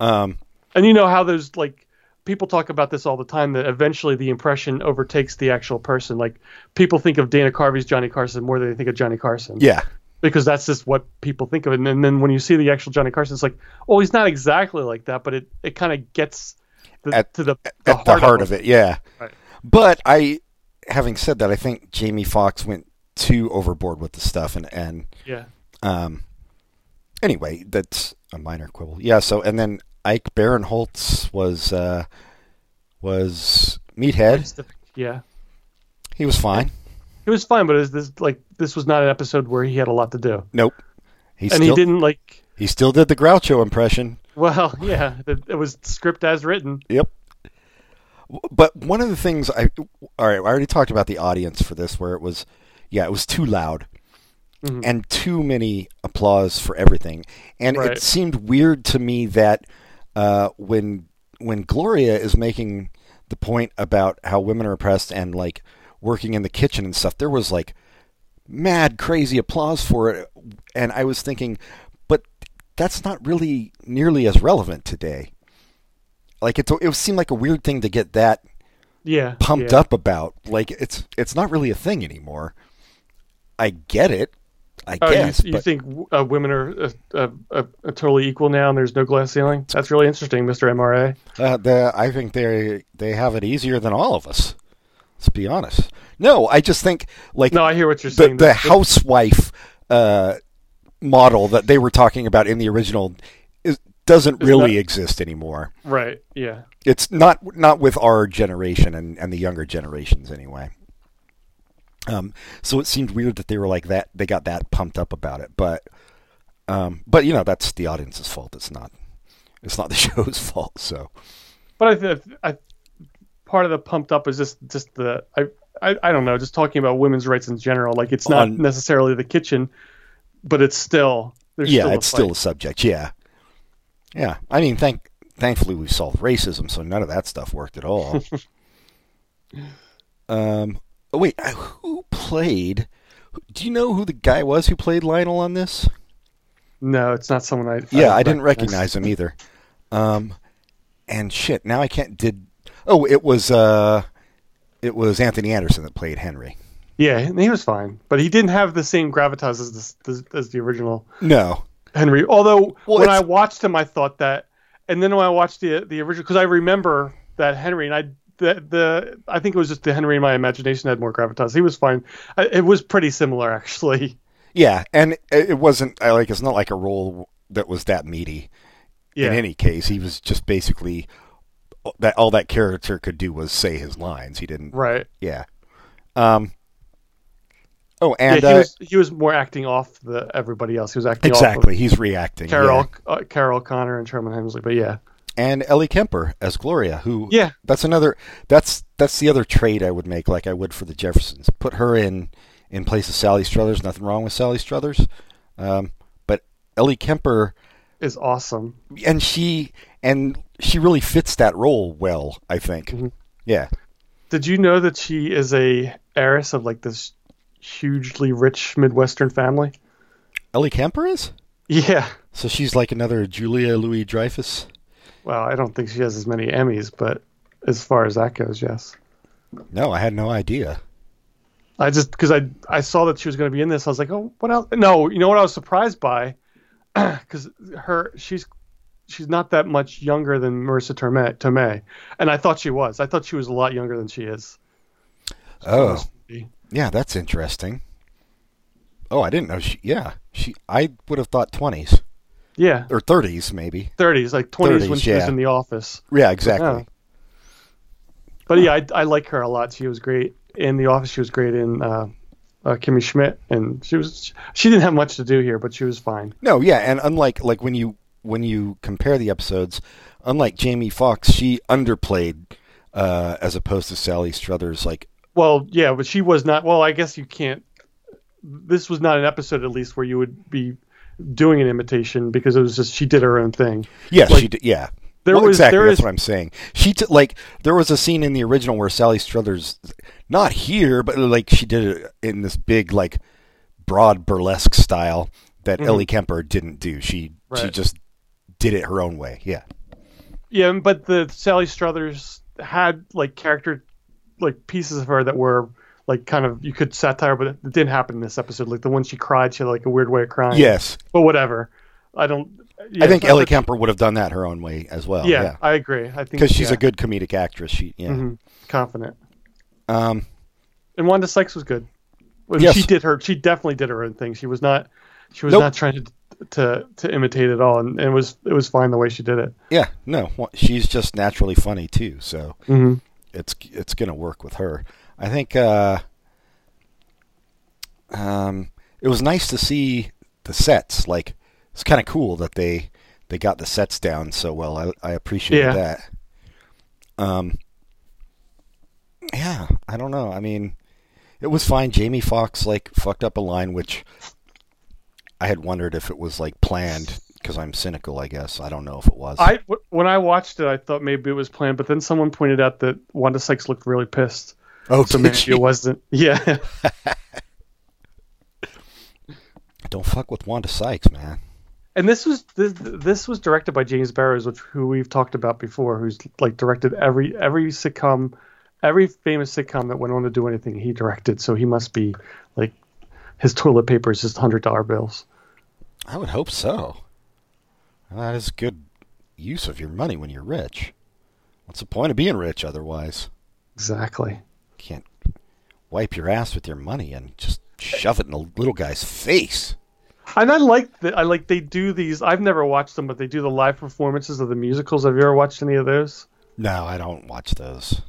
Um, And you know how there's like people talk about this all the time that eventually the impression overtakes the actual person. Like people think of Dana Carvey's Johnny Carson more than they think of Johnny Carson. yeah, Because that's just what people think of it. And then when you see the actual Johnny Carson, it's like, oh, he's not exactly like that, but it, it kind of gets the, At- to the, at the heart of it, yeah. Right. But I, having said that, I think Jamie Foxx went too overboard with the stuff, and and Yeah. um, anyway, that's a minor quibble. Yeah. So and then Ike Barinholtz was uh, was Meathead. Yeah. He was fine. He was fine, but it was this like this was not an episode where he had a lot to do, Nope. He and still he didn't like. he still did the Groucho impression. Well, yeah, it, was script as written. Yep. But one of the things I all right, I already talked about the audience for this where it was yeah, it was too loud Mhm. and too many applause for everything. And Right. it seemed weird to me that uh, when when Gloria is making the point about how women are oppressed and like working in the kitchen and stuff, there was like mad crazy applause for it and I was thinking but that's not really nearly as relevant today. Like it's it seemed like a weird thing to get that Yeah, pumped yeah. up about. Like it's it's not really a thing anymore. I get it, I Oh, guess, you, you but think uh, women are uh, uh, uh, totally equal now, and there's no glass ceiling? That's really interesting, Mister MRA. uh, the, I think they they have it easier than all of us. Let's be honest. No, I just think like No, I hear what you're the saying. the The- housewife uh, model that they were talking about in the original is, doesn't really not- exist anymore. right? Yeah. It's not not with our generation and, and the younger generations anyway. Um, so it seemed weird that they were like that. They got that pumped up about it, but um, but you know that's the audience's fault. It's not it's not the show's fault. So But I, th- I part of the pumped up is just just the I, I I don't know, just talking about women's rights in general. Like it's not On- necessarily the kitchen, but it's still there's yeah, still it's still a subject. Yeah, yeah. I mean, thank thankfully we solved racism, so none of that stuff worked at all. um. Oh wait, uh, who played? Do you know who the guy was who played Lionel on this? no, it's not someone I Yeah, I didn't recognize him either. Um, and shit, now I can't. Did oh, it was uh, it was Anthony Anderson that played Henry. Yeah, and he was fine, but he didn't have the same gravitas as this, as, the original No, Henry. Although Well, when I watched him, I thought that, and then when I watched the the original, because I remember that Henry, and I the the I think it was just the Henry in my imagination had more gravitas. He was fine. I, it was pretty similar actually. yeah, and it it wasn't I like it's not like a role that was that meaty. Yeah, In any case, he was just basically that all that character could do was say his lines. He didn't. right. Yeah. Um. Oh, and yeah, he uh, was he was more acting off the everybody else. He was acting exactly, he's reacting. Carroll yeah. uh, Carroll Connor and Sherman Hemsley. But yeah, and Ellie Kemper as Gloria, who Yeah. that's another that's that's the other trade I would make, like I would for the Jeffersons. Put her in in place of Sally Struthers. Nothing wrong with Sally Struthers, um, but Ellie Kemper, is awesome. and she and she really fits that role well. I think. Mhm. Yeah. Did you know that she is a heiress of like this hugely rich Midwestern family? Ellie Kemper is. Yeah. So she's like another Julia Louis Dreyfus. Well, I don't think she has as many Emmys, but as far as that goes, yes. No, I had no idea. I just because I I saw that she was going to be in this, I was like, oh, what else? No, you know what I was surprised by, because her she's she's not that much younger than Marisa Tomei, Tomei, and I thought she was. I thought she was a lot younger than she is. Oh, yeah, that's interesting. Oh, I didn't know she. Yeah, she. I would have thought twenties yeah, or thirties, maybe. thirties, like twenties when 30s, she was in the office. Yeah, exactly. Yeah. But yeah, I, I like her a lot. She was great in the office. She was great in uh, uh, Kimmy Schmidt, and she was she didn't have much to do here, but she was fine. No, yeah, and unlike like when you when you compare the episodes, unlike Jamie Foxx, she underplayed uh, as opposed to Sally Struthers. Like, Well, yeah, but she was not. Well, I guess you can't. This was not an episode, at least, where you would be doing an imitation because it was just she did her own thing. yeah, Like, she did. Yeah, There Well, was exactly. there That's is what I'm saying. She t- like there was a scene in the original where Sally Struthers, not here, but like she did it in this big like broad burlesque style that Mhm. Ellie Kemper didn't do. She she just did it her own way. Yeah. yeah, but the Sally Struthers had like character like pieces of her that were like kind of you could satire, but it didn't happen in this episode. Like the one she cried, she had like a weird way of crying. Yes, but whatever. I don't. Yeah, I think Ellie Kemper would have done that her own way as well. Yeah, Yeah, I agree. I think because she's yeah. a good comedic actress. She yeah. Mhm. confident. Um. And Wanda Sykes was good. Well, Yes. She did her. She definitely did her own thing. She was not. She was Nope. not trying to to to imitate it all, and it was it was fine the way she did it. Yeah. No, she's just naturally funny too. So Mm-hmm. it's it's gonna work with her. I think. uh um, it was nice to see the sets. Like it's kind of cool that they they got the sets down so well. I I appreciate Yeah. that. Um, yeah, I don't know. I mean, it was fine. Jamie Foxx like fucked up a line, which I had wondered if it was like planned because I'm cynical. I guess I don't know if it was. I when I watched it, I thought maybe it was planned, but then someone pointed out that Wanda Sykes looked really pissed, oh, so maybe she? it wasn't. Yeah, Don't fuck with Wanda Sykes, man. And this was this, this was directed by James Burrows, which who we've talked about before, who's like directed every every sitcom, every famous sitcom that went on to do anything he directed. So he must be like his toilet paper is just hundred dollar bills. I would hope so. That is good use of your money when you're rich. What's the point of being rich otherwise? Exactly. Can't wipe your ass with your money and just shove it in a little guy's face. And I like that. I like they do these. I've never watched them, but they do the live performances of the musicals. Have you ever watched any of those? No, I don't watch those.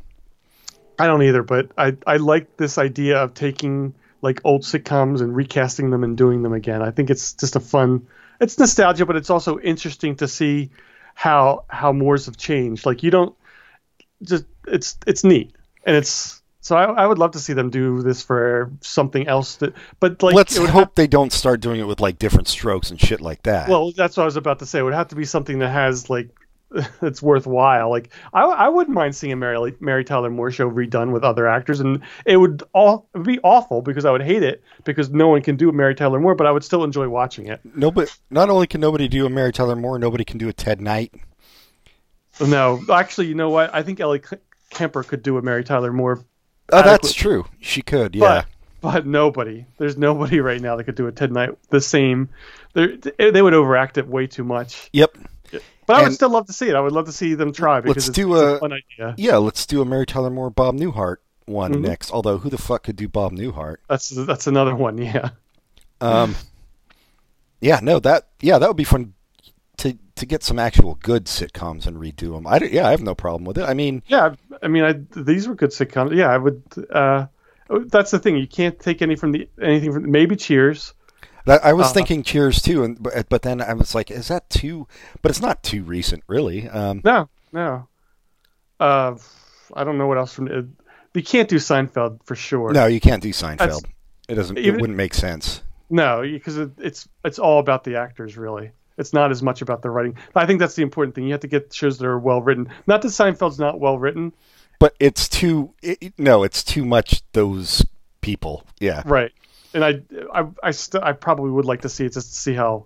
I don't either, but I I like this idea of taking like old sitcoms and recasting them and doing them again. I think it's just a fun. It's nostalgia, but it's also interesting to see how how mores have changed. Like you don't just it's it's neat and it's so I, I would love to see them do this for something else. That but like Let's would hope have- they don't start doing it with like different strokes and shit like that. well, that's what I was about to say. It would have to be something that has like it's worthwhile. Like I, I wouldn't mind seeing a Mary Mary Tyler Moore show redone with other actors, and it would all it would be awful because I would hate it because no one can do a Mary Tyler Moore, but I would still enjoy watching it. nobody, not only can nobody do a Mary Tyler Moore, nobody can do a Ted Knight. No, actually, you know what? I think Ellie Kemper could do a Mary Tyler Moore, Oh, that's true. She could, yeah. but but nobody. There's nobody right now that could do a Ted Knight the same. They they would overact it way too much. yep. But I would still love to see it. I would love to see them try because Let's it's, do a- fun idea. Yeah, let's do a Mary Tyler Moore Bob Newhart one Mhm. next. Although who the fuck could do Bob Newhart? That's that's another one. Yeah. Um, yeah, no, that yeah, that would be fun to get some actual good sitcoms and redo them. I yeah, I have no problem with it. I mean, Yeah, I mean, I, these were good sitcoms. Yeah, I would. Uh, that's the thing. You can't take any from the anything from maybe Cheers. that, I was Uh-huh. thinking Cheers too, and but, but then I was like, is that too? But it's not too recent, really. Um, No, no. Uh, I don't know what else from. Uh, you can't do Seinfeld for sure. no, you can't do Seinfeld. That's- It doesn't. even- it wouldn't make sense. no, because it, it's it's all about the actors really. It's not as much about the writing. I think that's the important thing. You have to get shows that are well written. Not that Seinfeld's not well written, But it's too. It, no, it's too much. Those people. Yeah. right? And I, I, I, st- I probably would like to see it just to see how,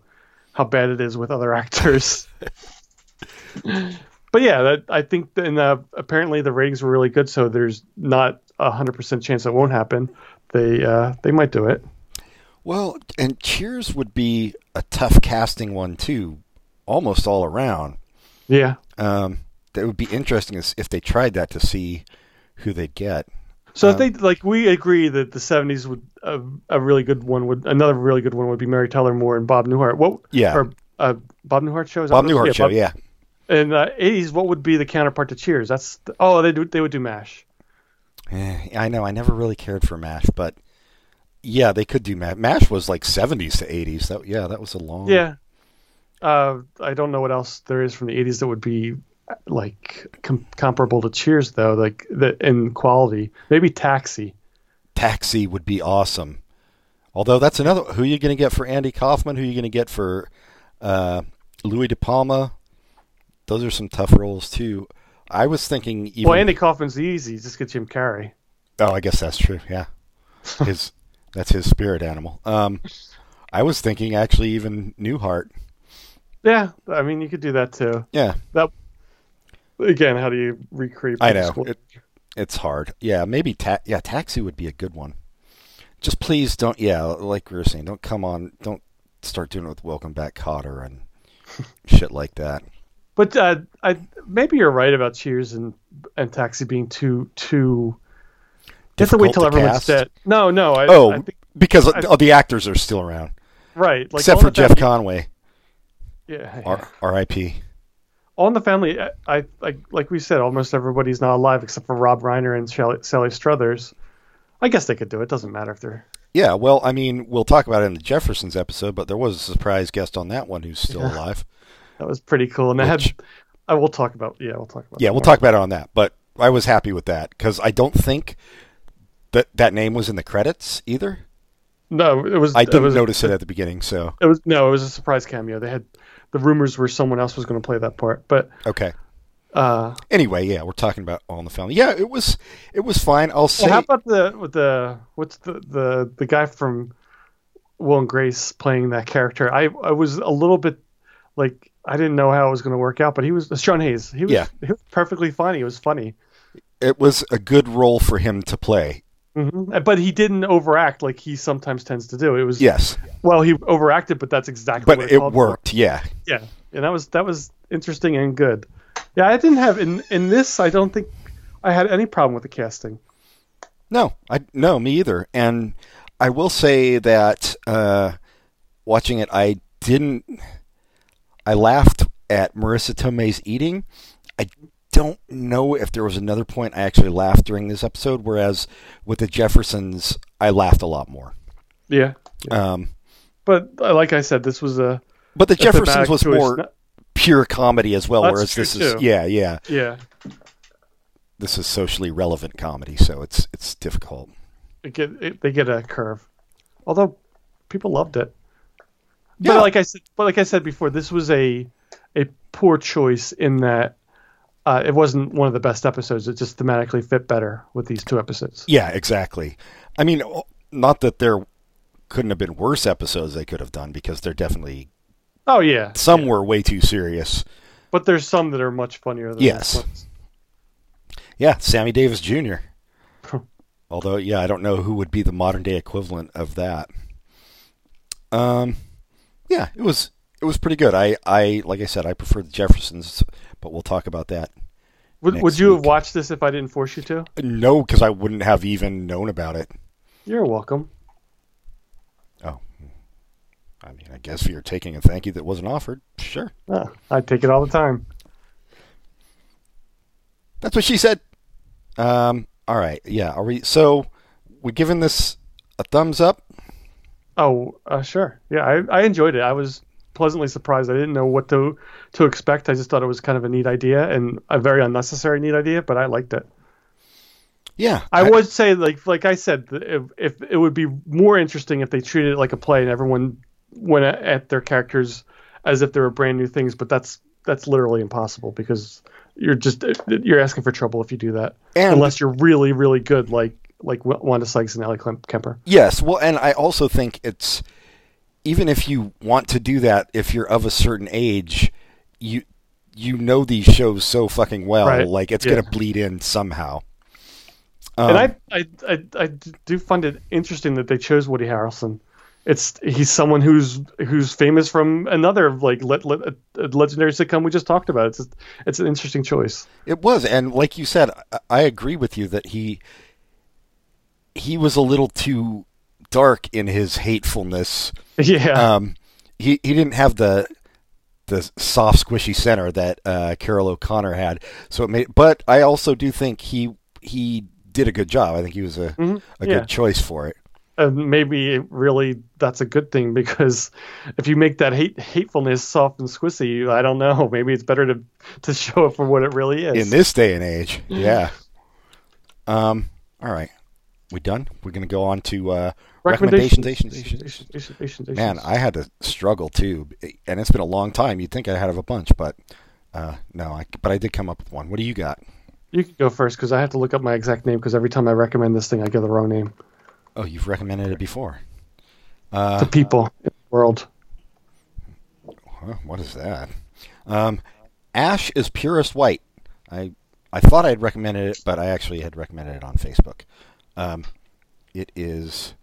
how bad it is with other actors. but yeah, that I think, that- and uh, apparently the ratings were really good, so there's not a hundred percent chance it won't happen. They, uh, they might do it. Well, and Cheers would be a tough casting one too, almost all around. Yeah. Um, that would be interesting if they tried that to see who they'd get. So Um, if they like, we agree that the '70s would uh, a really good one would another really good one would be Mary Tyler Moore and Bob Newhart. What? Yeah. Or uh, Bob Newhart show. Is Bob Newhart is? show, Bob- yeah. And uh, '80s, what would be the counterpart to Cheers? That's the, oh, they do they would do Mash. Eh, I know. I never really cared for Mash, but yeah, they could do Mash. Mash was like seventies to eighties. That yeah, that was a long. Yeah. Uh, I don't know what else there is from the '80s that would be like com- comparable to Cheers, though, like the in quality. Maybe Taxi. Taxi would be awesome. Although that's another. Who are you going to get for Andy Kaufman? Who are you going to get for uh, Louie De Palma? Those are some tough roles too. I was thinking even. Well, Andy Kaufman's easy. Just get Jim Carrey. Oh, I guess that's true. Yeah, his that's his spirit animal. Um, I was thinking actually even Newhart. Yeah, I mean you could do that too. Yeah, That again, how do you recreate? I know. It, it's hard. Yeah, maybe ta- yeah, Taxi would be a good one. Just please don't. Yeah, like we were saying, don't come on. Don't start doing it with Welcome Back Kotter and shit like that. But uh, I maybe you're right about Cheers and and Taxi being too too. Have to wait till everyone's cast? dead. No, no. I, Oh, I think, because I- oh, the actors are still around, right. Like except for Jeff Family- Conway. Yeah. R- R.I.P. All in the Family. I, I like like we said, almost everybody's not alive except for Rob Reiner and Shelley, Sally Struthers. I guess they could do it. Doesn't matter if they're Yeah, well, I mean, we'll talk about it in the Jeffersons episode, but there was a surprise guest on that one who's still Yeah. alive. That was pretty cool. And I had, I will talk about. Yeah, we'll talk about. Yeah, we'll more. talk about it on that. But I was happy with that because I don't think that that name was in the credits either. No, it was. I didn't it was, notice it at the beginning. So It was no, it was a surprise cameo. They had the rumors were someone else was going to play that part, but okay. uh, Anyway, yeah, we're talking about All in the Family. Yeah, it was it was fine. I'll say well, how about the with the what's the the the guy from Will and Grace playing that character? I I was a little bit like I didn't know how it was going to work out, but he was Sean Hayes. He was Yeah. he was perfectly fine. He was funny. it was a good role for him to play. Hmm But he didn't overact like he sometimes tends to do. It was Yes, well, he overacted, but that's exactly but what it for. worked. Yeah, Yeah, and that was that was interesting and good. Yeah, I didn't have in in this. I don't think I had any problem with the casting. No, I no, me either. And I will say that uh, watching it, I didn't. I laughed at Marisa Tomei's eating. I don't know if there was another point I actually laughed during this episode. Whereas with the Jeffersons, I laughed a lot more. Yeah, Um, but uh, like I said, this was a but the a Jeffersons was choice. more Not- pure comedy as well. That's whereas true, this is too. yeah, yeah, yeah. this is socially relevant comedy, so it's it's difficult. It get it, they get a curve, although people loved it. Yeah. But like I said, but like I said before, this was a a poor choice in that uh, it wasn't one of the best episodes. It just thematically fit better with these two episodes. Yeah, exactly. I mean, not that there couldn't have been worse episodes they could have done because they're definitely Oh yeah, some were way too serious. but there's some that are much funnier. Than Yes. ones. Yeah, Sammy Davis Jr. Although, yeah, I don't know who would be the modern day equivalent of that. Um, yeah, it was it was pretty good. I, I like I said, I prefer the Jeffersons, but we'll talk about that. Would, would you have watched this if I didn't force you to? No, because I wouldn't have even known about it. You're welcome. Oh, I mean, I guess you're taking a thank you that wasn't offered. Sure, Ah, I take it all the time. that's what she said. Um, all right, yeah. Are we? So, we giving this a thumbs up? Oh, uh, sure. Yeah, I, I enjoyed it. I was pleasantly surprised. I didn't know what to to expect. I just thought it was kind of a neat idea and a very unnecessary neat idea, but I liked it. Yeah, I, would say, like like I said, if, if it would be more interesting if they treated it like a play and everyone went at, their characters as if they were brand new things. But that's that's literally impossible because you're just you're asking for trouble if you do that, And- unless you're really really good, like like Wanda Sykes and Ellie Kemp- Kemper. Yes, well, and I also think it's even if you want to do that, if you're of a certain age, you you know these shows so fucking well, Right, like it's yeah. gonna bleed in somehow. Um, and I, I, I, I do find it interesting that they chose Woody Harrelson. It's he's someone who's who's famous from another like le- legendary sitcom we just talked about. It's just, it's an interesting choice. It was, and like you said, I, I agree with you that he he was a little too dark in his hatefulness. Yeah, Um, he he didn't have the the soft, squishy center that uh, Carroll O'Connor had. So it made, but I also do think he he did a good job. I think he was a Mhm, a yeah. good choice for it. and maybe it really that's a good thing because if you make that hate hatefulness soft and squishy, I don't know. Maybe it's better to to show it for what it really is. in this day and age. Yeah. Um. All right. We done? We're gonna go on to uh, recommendations. Recommendations. recommendations. Man, I had to struggle too, and it's been a long time. You'd think I had a bunch, but uh, no. I, but I did come up with one. What do you got? you can go first because I have to look up my exact name because every time I recommend this thing, I give the wrong name Oh, you've recommended it before. to Uh, people in the world. what is that? Um, Ash is purest white. I I thought I had recommended it, but I actually had recommended it on Facebook. Um, it is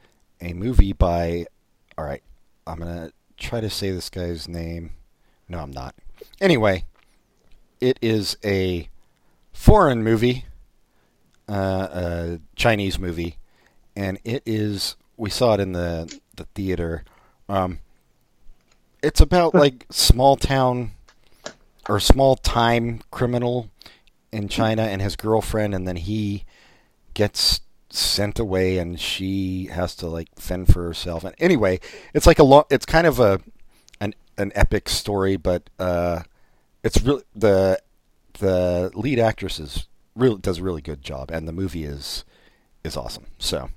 a movie by. All right, I'm gonna try to say this guy's name. No, I'm not. Anyway, it is a foreign movie, uh, a Chinese movie, and it is. We saw it in the the theater. Um, it's about like small town or small time criminal in China and his girlfriend, and then he gets sent away and she has to like fend for herself. And anyway, it's like a long. It's kind of a an an epic story, but uh, it's really the the lead actress is really does a really good job, and the movie is is awesome. So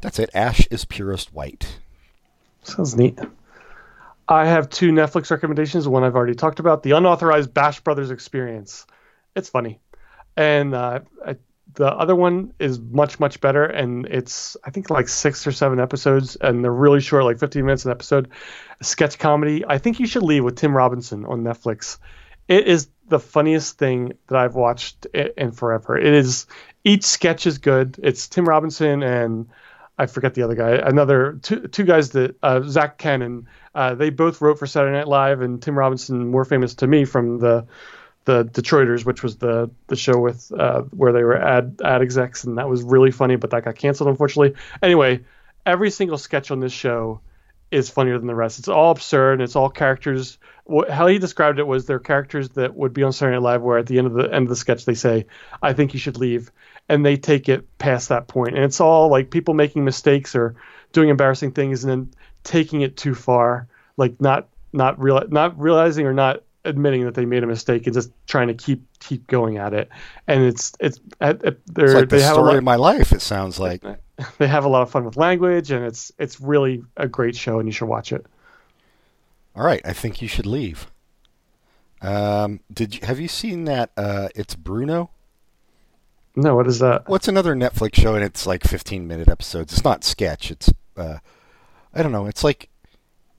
that's it. Ash is purest white. Sounds neat. I have two Netflix recommendations. One I've already talked about, the unauthorized Bash Brothers Experience. It's funny, and uh, I, the other one is much much better, and it's I think like six or seven episodes, and they're really short, like 15 minutes an episode. Sketch comedy. I think you should leave with Tim Robinson on Netflix. It is the funniest thing that I've watched in forever. It is each sketch is good. It's Tim Robinson and I forget the other guy. Another two two guys that uh, Zach Kanin. Uh, they both wrote for Saturday Night Live, and Tim Robinson more famous to me from the the Detroiters, which was the the show with uh, where they were ad ad execs, and that was really funny, but that got canceled unfortunately. Anyway, every single sketch on this show is funnier than the rest. It's all absurd. It's all characters. How he described it was they're characters that would be on Saturday Night Live, where at the end of the end of the sketch they say, "I think you should leave," and they take it past that point. point, and it's all like people making mistakes or doing embarrassing things, and then taking it too far, like not not real not realizing or not admitting that they made a mistake and just trying to keep keep going at it. And it's it's, it's like the they have story lot, of my life. It sounds like they have a lot of fun with language, and it's it's really a great show, and you should watch it. All right, I think you should leave. Um, did you have you seen that? Uh, it's Bruno. No, what is that? What's another Netflix show? And it's like 15 minute episodes. It's not sketch. It's uh, I don't know. It's like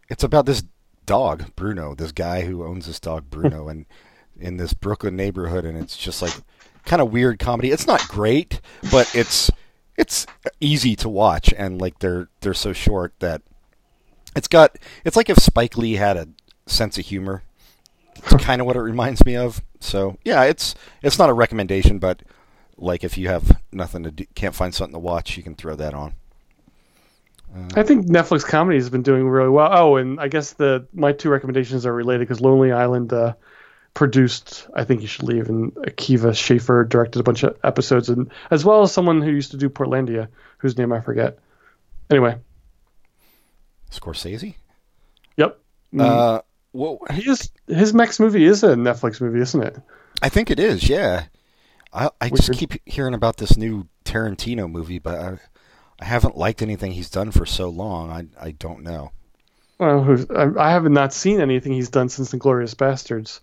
it's about this dog, Bruno, this guy who owns this dog, Bruno, and in this Brooklyn neighborhood, and it's just like kind of weird comedy. It's not great, but it's it's easy to watch, and like they're they're so short that it's got it's like if Spike Lee had a sense of humor. It's kind of what it reminds me of. So yeah, it's it's not a recommendation, but like if you have nothing to do, can't find something to watch, you can throw that on. I think Netflix comedy has been doing really well. Oh, and I guess the my two recommendations are related because Lonely Island uh, produced I think you should leave, and Akiva Schaffer directed a bunch of episodes, and as well as someone who used to do Portlandia, whose name I forget. Anyway, Scorsese. Yep. Uh, well, his his next movie is a Netflix movie, isn't it? I think it is. Yeah. I I just keep hearing about this new Tarantino movie, but. I, I haven't liked anything he's done for so long. I I don't know. Well, I have not seen anything he's done since *Inglourious Basterds*.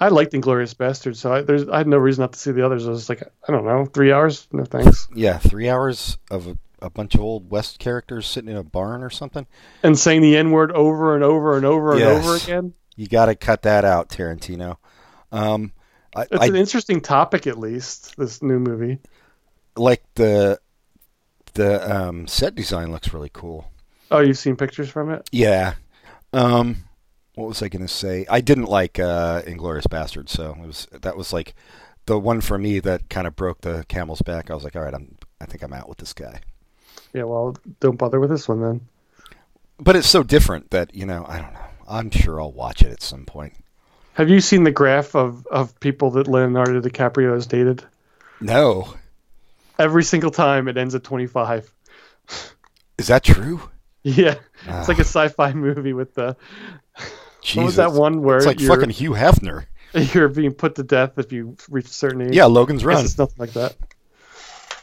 I liked *Inglourious Basterds*, so I, there's I had no reason not to see the others. I was like, I don't know, three hours, no thanks. Yeah, three hours of a, a bunch of old West characters sitting in a barn or something, and saying the N word over and over and over yes. and over again. You got to cut that out, Tarantino. Um, I, it's I, an interesting topic, at least this new movie. Like the the um, set design looks really cool. Oh, you've seen pictures from it? Yeah. Um, what was I going to say? I didn't like uh, Inglourious Basterds, so it was that was like the one for me that kind of broke the camel's back. I was like, all right, I'm I think I'm out with this guy. Yeah, well, don't bother with this one then. But it's so different that you know I don't know. I'm sure I'll watch it at some point. Have you seen the graph of, of people that Leonardo DiCaprio has dated? No. Every single time it ends at 25. Is that true? Yeah. Uh, it's like a sci-fi movie with the Jesus. What was that one where it's like fucking Hugh Hefner? You're being put to death if you reach a certain age. Yeah, Logan's Run. It's nothing like that.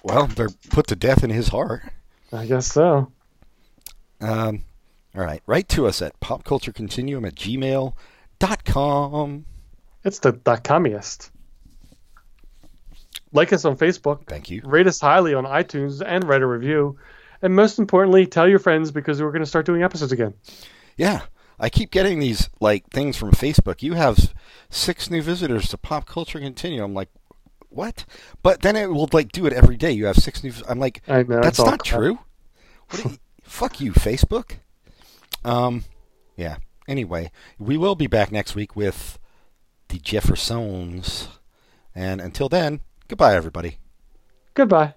Well, they're put to death in his heart. I guess so. Um, all right. Write to us at popculturecontinuum at gmail.com. It's the dot communist. Like us on Facebook. Thank you. Rate us highly on iTunes and write a review. And most importantly, tell your friends because we're going to start doing episodes again. Yeah. I keep getting these like things from Facebook. You have six new visitors to Pop Culture Continuum. I'm like, what? But then it will like do it every day. You have six new. I'm like, I know, that's not crap. true. You, fuck you, Facebook. Um, yeah. Anyway, we will be back next week with the Jeffersons, and until then, Goodbye, everybody. Goodbye.